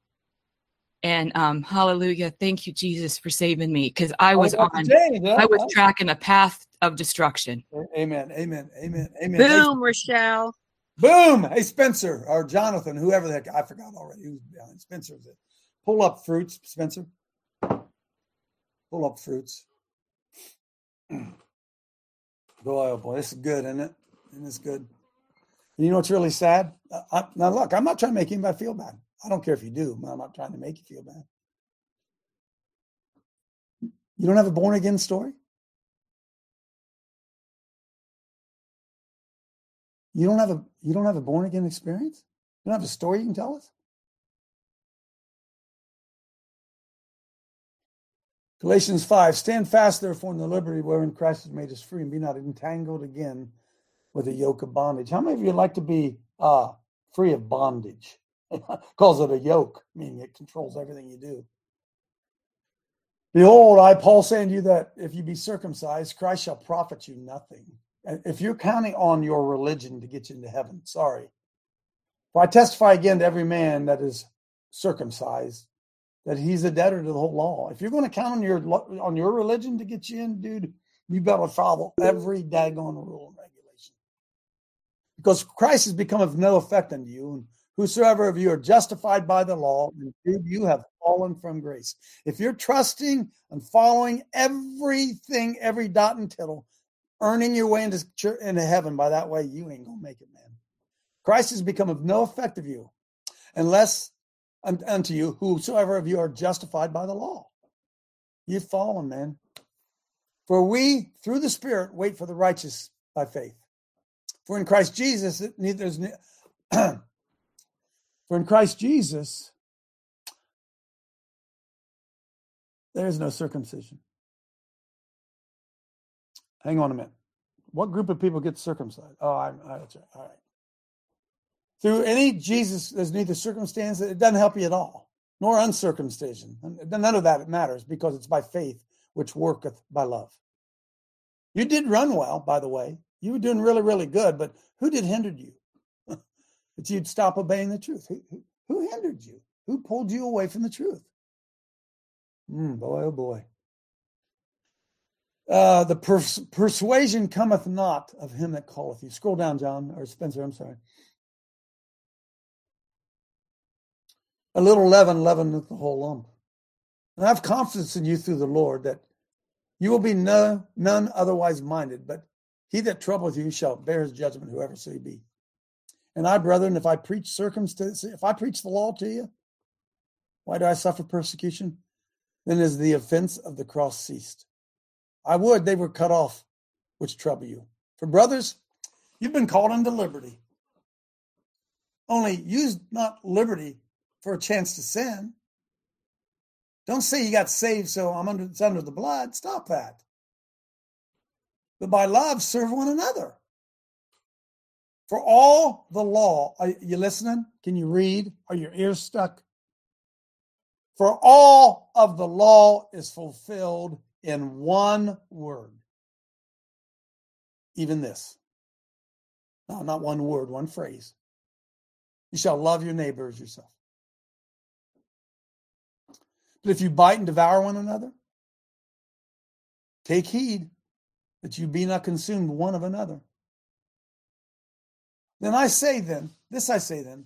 And um, hallelujah, thank you, Jesus, for saving me because I was Oh, on, James, huh? I was tracking a path of destruction. Amen. Amen. Amen. Amen. Hey, Boom, Rochelle. Boom! Hey, Spencer or Jonathan, whoever the heck I forgot already who's behind spencer is it. Pull up fruits, Spencer. Pull up fruits. boy, oh boy, this is good, isn't it? Isn't this good? And you know what's really sad? Uh, I, now, look, I'm not trying to make anybody feel bad. I don't care if you do. I'm not trying to make you feel bad. You don't have a born again story? You don't have a you don't have a born again experience? You don't have a story you can tell us? Galatians 5 Stand fast, therefore, in the liberty wherein Christ has made us free, and be not entangled again with a yoke of bondage. How many of you like to be uh, free of bondage? Calls it a yoke, meaning it controls everything you do. Behold, I, Paul, say unto you that if you be circumcised, Christ shall profit you nothing. And if you're counting on your religion to get you into heaven, sorry. For I testify again to every man that is circumcised that he's a debtor to the whole law. If you're going to count on your on your religion to get you in, dude, you better follow every daggone rule and regulation. Because Christ has become of no effect unto you, and whosoever of you are justified by the law, dude, you have fallen from grace. If you're trusting and following everything, every dot and tittle, earning your way into, into heaven by that way, you ain't gonna make it, man. Christ has become of no effect of you, unless unto you, whosoever of you are justified by the law. You've fallen, man. For we, through the Spirit, wait for the righteous by faith. For in Christ Jesus, it neither is. for in Christ Jesus, there is no circumcision. Hang on a minute. What group of people get circumcised? Oh, I'm, I, that's. All right. Through any Jesus, there's neither circumstance, it doesn't help you at all, nor uncircumcision. None of that matters because it's by faith which worketh by love. You did run well, by the way. You were doing really, really good, but who did hinder you? That you'd stop obeying the truth. Who, who, hindered you? Who pulled you away from the truth? Mm, boy, oh boy. Uh, the pers- persuasion cometh not of him that calleth you. Scroll down, John, or Spencer, I'm sorry. A little leaven leaveneth the whole lump. And I have confidence in you through the Lord that you will be no, none otherwise minded, but he that troubleth you shall bear his judgment, whoever so he be. And I, brethren, if I preach circumstance, if I preach the law to you, why do I suffer persecution? Then is the offense of the cross ceased. I would they were cut off, which trouble you. For brothers, you've been called into liberty. Only use not liberty for a chance to sin. Don't say you got saved, so I'm under it's under the blood. Stop that. But by love, serve one another. For all the law, are you listening? Can you read? Are your ears stuck? For all of the law is fulfilled in one word. Even this. No, not one word, one phrase. You shall love your neighbor as yourself. But if you bite and devour one another, take heed that you be not consumed one of another. Then I say, then, this I say, then,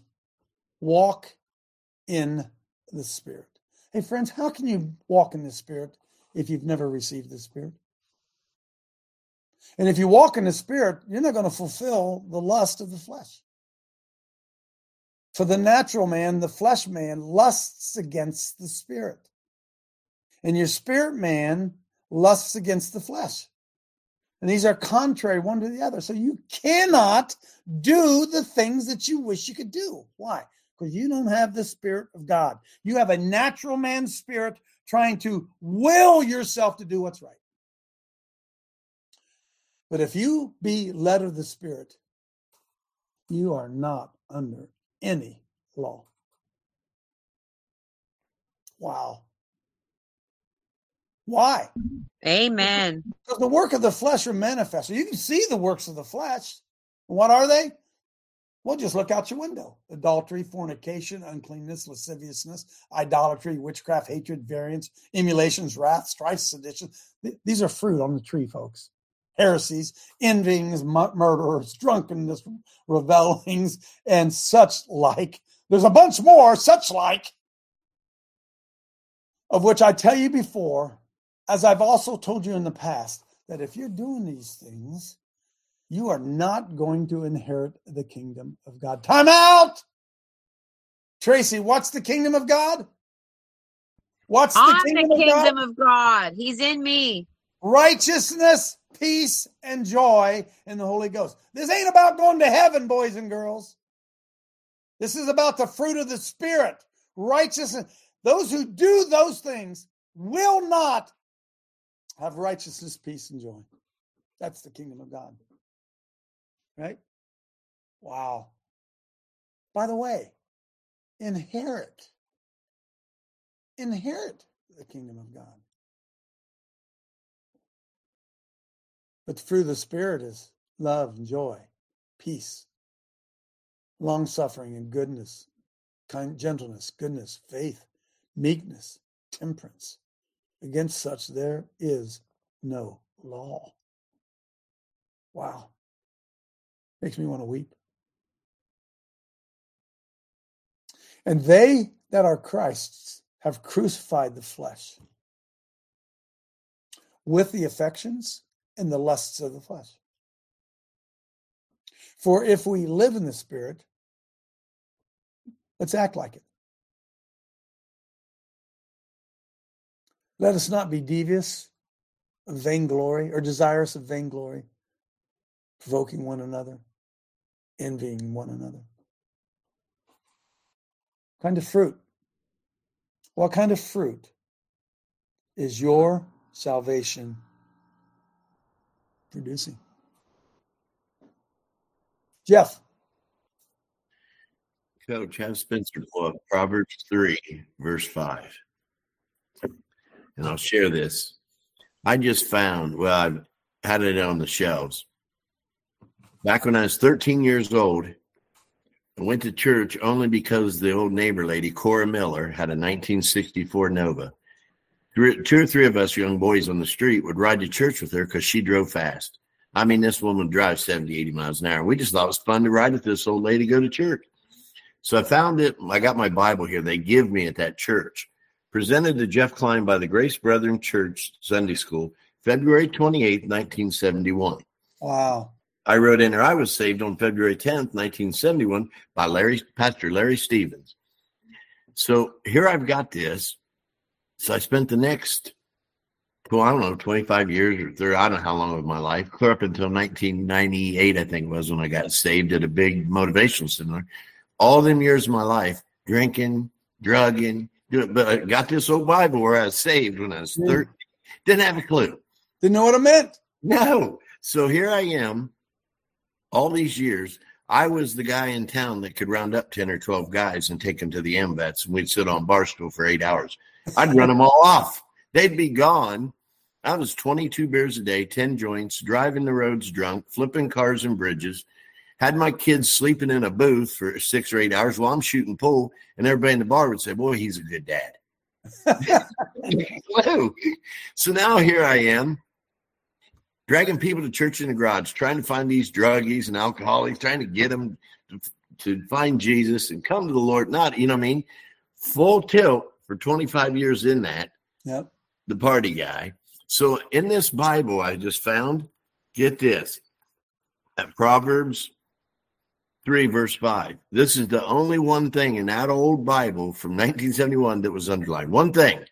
walk in the Spirit. Hey, friends, how can you walk in the Spirit if you've never received the Spirit? And if you walk in the Spirit, you're not going to fulfill the lust of the flesh. For the natural man, the flesh man, lusts against the Spirit. And your spirit man lusts against the flesh. And these are contrary one to the other. So you cannot do the things that you wish you could do. Why? Because you don't have the Spirit of God. You have a natural man's spirit trying to will yourself to do what's right. But if you be led of the Spirit, you are not under any law. Wow. Why? Amen. Because the work of the flesh are manifest. You can see the works of the flesh. What are they? Well, just look out your window. Adultery, fornication, uncleanness, lasciviousness, idolatry, witchcraft, hatred, variance, emulations, wrath, strife, sedition. These are fruit on the tree, folks. Heresies, envyings, mu- murderers, drunkenness, revelings, and such like. There's a bunch more, such like, of which I tell you before, as I've also told you in the past, that if you're doing these things, you are not going to inherit the kingdom of God. Time out! Tracy, what's the kingdom of God? What's the I'm kingdom, the of God? kingdom of God. He's in me. Righteousness, peace, and joy in the Holy Ghost. This ain't about going to heaven, boys and girls. This is about the fruit of the Spirit. Righteousness. Those who do those things will not have righteousness, peace, and joy. That's the kingdom of God. Right? Wow. By the way, inherit. Inherit the kingdom of God. But the fruit of the Spirit is love and joy, peace, long suffering and goodness, kind gentleness, goodness, faith, meekness, temperance. Against such there is no law. Wow. Makes me want to weep. And they that are Christ's have crucified the flesh with the affections and the lusts of the flesh. For if we live in the Spirit, let's act like it. Let us not be devious of vainglory or desirous of vainglory, provoking one another, envying one another. Kind of fruit. What kind of fruit is your salvation producing? Jeff. Coach, have Spencer Proverbs 3, verse 5. And I'll share this. I just found, well, I've had it on the shelves. Back when I was 13 years old, I went to church only because the old neighbor lady, Cora Miller, had a 1964 Nova. Two or three of us young boys on the street would ride to church with her because she drove fast. I mean, this woman would drive 70, 80 miles an hour. We just thought it was fun to ride with this old lady, go to church. So I found it. I got my Bible here. They give me at that church. Presented to Jeff Klein by the Grace Brethren Church Sunday School, February 28, 1971. Wow. I wrote in there, I was saved on February 10th, 1971 by Larry, Pastor Larry Stevens. So here I've got this. So I spent the next, well, I don't know, 25 years or 30, I don't know how long of my life, clear up until 1998, I think was when I got saved at a big motivational seminar. All them years of my life, drinking, drugging, but I got this old Bible where I was saved when I was 13. Didn't have a clue. Didn't know what it meant. No. So here I am, all these years. I was the guy in town that could round up 10 or 12 guys and take them to the AMVETS, and we'd sit on Barstool for eight hours. I'd run them all off. They'd be gone. I was 22 beers a day, 10 joints, driving the roads drunk, flipping cars and bridges, had my kids sleeping in a booth for six or eight hours while I'm shooting pool, and everybody in the bar would say, Boy, he's a good dad. So now here I am, dragging people to church in the garage, trying to find these druggies and alcoholics, trying to get them to, to find Jesus and come to the Lord. Not, you know what I mean? Full tilt for 25 years in that, Yep. the party guy. So in this Bible I just found, get this at Proverbs 3, verse 5. This is the only one thing in that old Bible from 1971 that was underlined. One thing.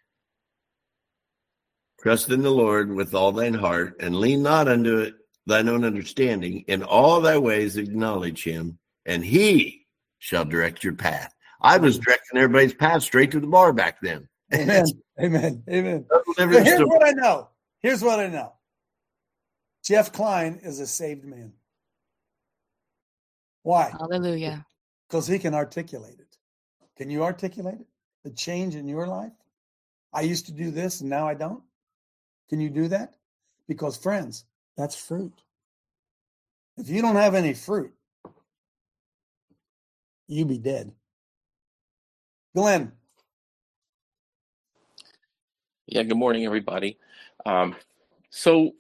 Trust in the Lord with all thine heart and lean not unto it thine own understanding. In all thy ways acknowledge him, and he shall direct your path. I was directing everybody's path straight to the bar back then. Amen. Amen. Amen. So here's story. what I know. Here's what I know. Jeff Klein is a saved man. Why? Hallelujah. Because he can articulate it. Can you articulate it? The change in your life? I used to do this and now I don't. Can you do that? Because, friends, that's fruit. If you don't have any fruit, you be dead. Glenn. Yeah, good morning, everybody. Um, so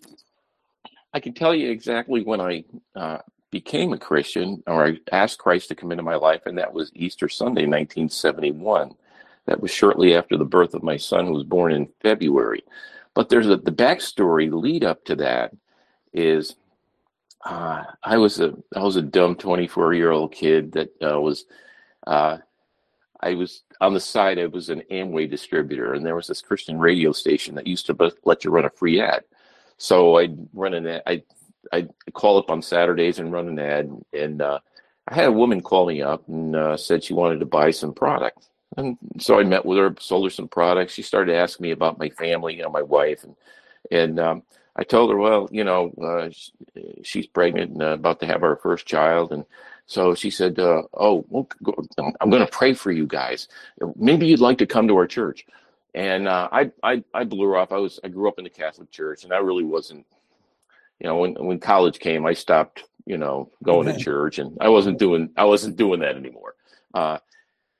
I can tell you exactly when I uh, became a Christian or I asked Christ to come into my life, and that was Easter Sunday, 1971. That was shortly after the birth of my son, who was born in February. But there's a the backstory lead up to that is uh, I was a I was a dumb 24 year old kid that uh, was uh, I was on the side. I was an Amway distributor, and there was this Christian radio station that used to let you run a free ad. So I'd run an ad. I I'd call up on Saturdays and run an ad, and uh, I had a woman call me up and uh, said she wanted to buy some product. And so I met with her, sold her some products. She started asking me about my family, you know, my wife, and and um, I told her, well, you know, uh, she's pregnant and uh, about to have our first child, and so she said, uh, "Oh, well, I'm going to pray for you guys. Maybe you'd like to come to our church." And uh, I, I, I blew her off. I was, I grew up in the Catholic Church, and I really wasn't, you know, when when college came, I stopped, you know, going to church, and I wasn't doing, I wasn't doing that anymore. Uh,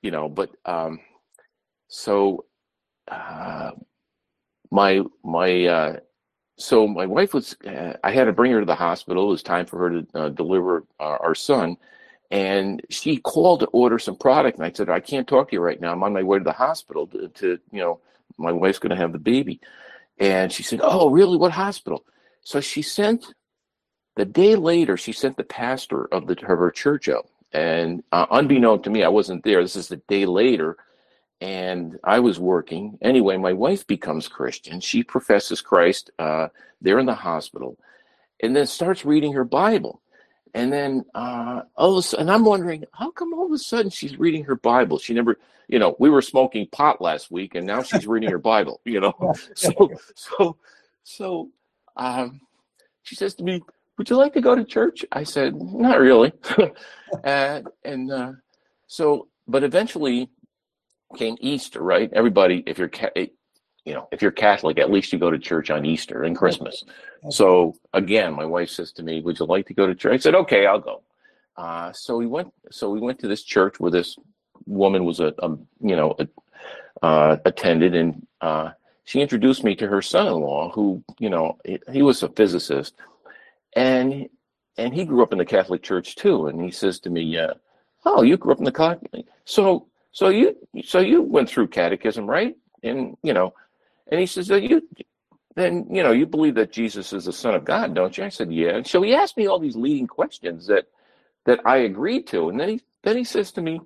you know, but um, so uh, my my uh, so my wife was uh, i had to bring her to the hospital. It was time for her to uh, deliver our, our, son. And she called to order some product and i said i can't talk to you right now. I'm on my way to the hospital to, to you know my wife's going to have the baby. And she said oh really? What hospital so she sent the day later she sent the pastor of the of her church out and uh, unbeknown to me i wasn't there this is the day later and I was working. Anyway, my wife becomes Christian. She professes Christ uh, there in the hospital, and then starts reading her Bible. And then uh, all of a sudden, I'm wondering how come all of a sudden she's reading her Bible. She never, you know, we were smoking pot last week, and now she's reading her Bible. You know, so so so. Um, she says to me, "Would you like to go to church?" I said, "Not really." and and uh, so, but eventually came Easter, right? Everybody, if you're you know, if you're Catholic, at least you go to church on Easter and Christmas. So again, my wife says to me, "Would you like to go to church?" I said, "Okay, I'll go." Uh, so we went. So we went to this church where this woman was a, a you know a, uh, attended, and uh, she introduced me to her son-in-law, who you know he, was a physicist, and and he grew up in the Catholic Church too. And he says to me, uh, "Oh, you grew up in the Catholic?" So so you so you went through catechism, right? And you know, and he says, you then you know you believe that Jesus is the Son of God, don't you? I said, yeah. And so he asked me all these leading questions that that I agreed to, and then he then he says to me,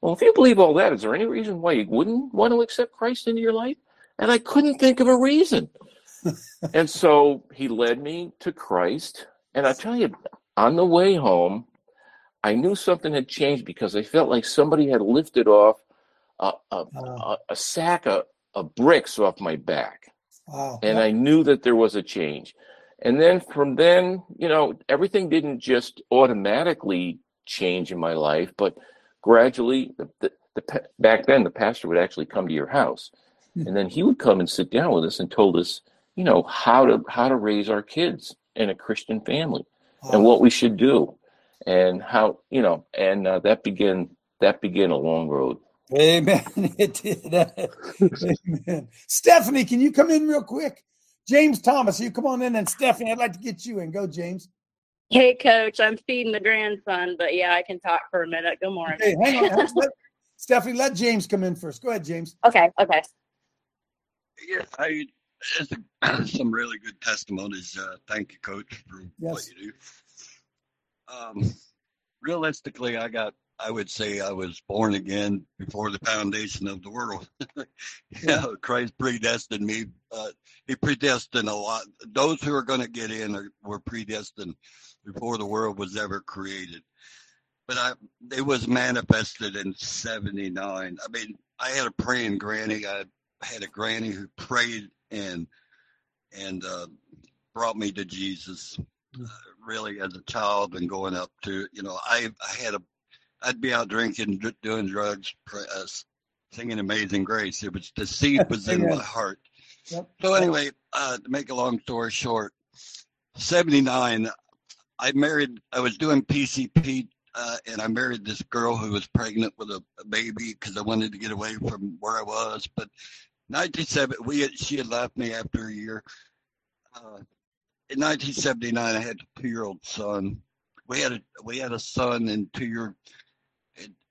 well, if you believe all that, is there any reason why you wouldn't want to accept Christ into your life? And I couldn't think of a reason. and so he led me to Christ, and I tell you, on the way home, I knew something had changed because I felt like somebody had lifted off a, a, a, a sack of, of, bricks off my back. Wow. And I knew that there was a change. And then from then, you know, everything didn't just automatically change in my life, but gradually, the, the, the back then, the pastor would actually come to your house. Hmm. And then he would come and sit down with us and told us, you know, how to how to raise our kids in a Christian family wow. and what we should do and how you know, and uh, that began that began a long road. Amen. It did. Amen. Stephanie, can you come in real quick? James Thomas, you come on in, and Stephanie, I'd like to get you in. Go, James. Hey, Coach. I'm feeding the grandson, but yeah, I can talk for a minute. Good morning. Hey, hang on. let, Stephanie, let James come in first. Go ahead, James. Okay. Okay. Yeah, I some really good testimonies. Uh, thank you, Coach, for yes. what you do. Um, realistically, I got, I would say I was born again before the foundation of the world. yeah, Christ predestined me. Uh, he predestined a lot. Those who are going to get in are, were predestined before the world was ever created. But I, it was manifested in 79. I mean, I had a praying granny. I had a granny who prayed and, and, uh, brought me to Jesus. Uh, really as a child and going up to you know I I had a I'd be out drinking, doing drugs, uh, singing Amazing Grace. It was the seed was in my heart. Yep. So anyway, uh, to make a long story short, 79, I married, I was doing PCP uh, and I married this girl who was pregnant with a, a baby because I wanted to get away from where I was. But 1970, we had, she had left me after a year. Uh, in 1979, I had a two-year-old son. We had a we had a son and two year.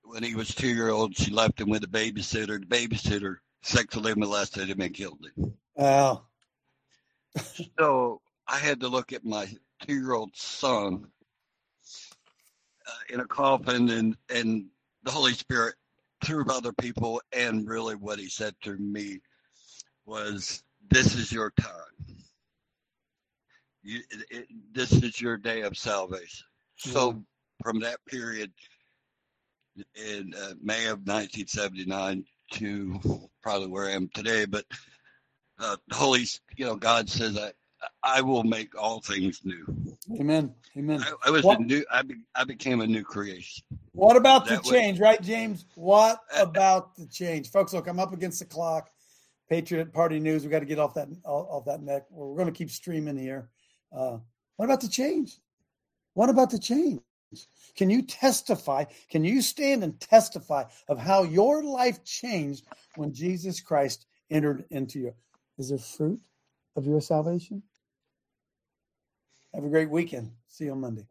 When he was two year old, she left him with a babysitter. The babysitter sexually molested him and killed him. Wow. so I had to look at my two year old son uh, in a coffin, and and the Holy Spirit through other people, and really what he said to me was, "This is your time. You, it, it, this is your day of salvation." So from that period in uh, May of 1979 to probably where I am today, but uh, Holy, you know, God says I, I will make all things new. Amen. Amen. I, I was What- a new. I, be, I became a new creation. What about the That was- change, right, James? What about the change, folks? Look, I'm up against the clock. Patriot Party News. We got to get off that off that neck. We're going to keep streaming here. Uh, what about the change? What about the change? Can you testify? Can you stand and testify of how your life changed when Jesus Christ entered into you? Is there fruit of your salvation? Have a great weekend. See you on Monday.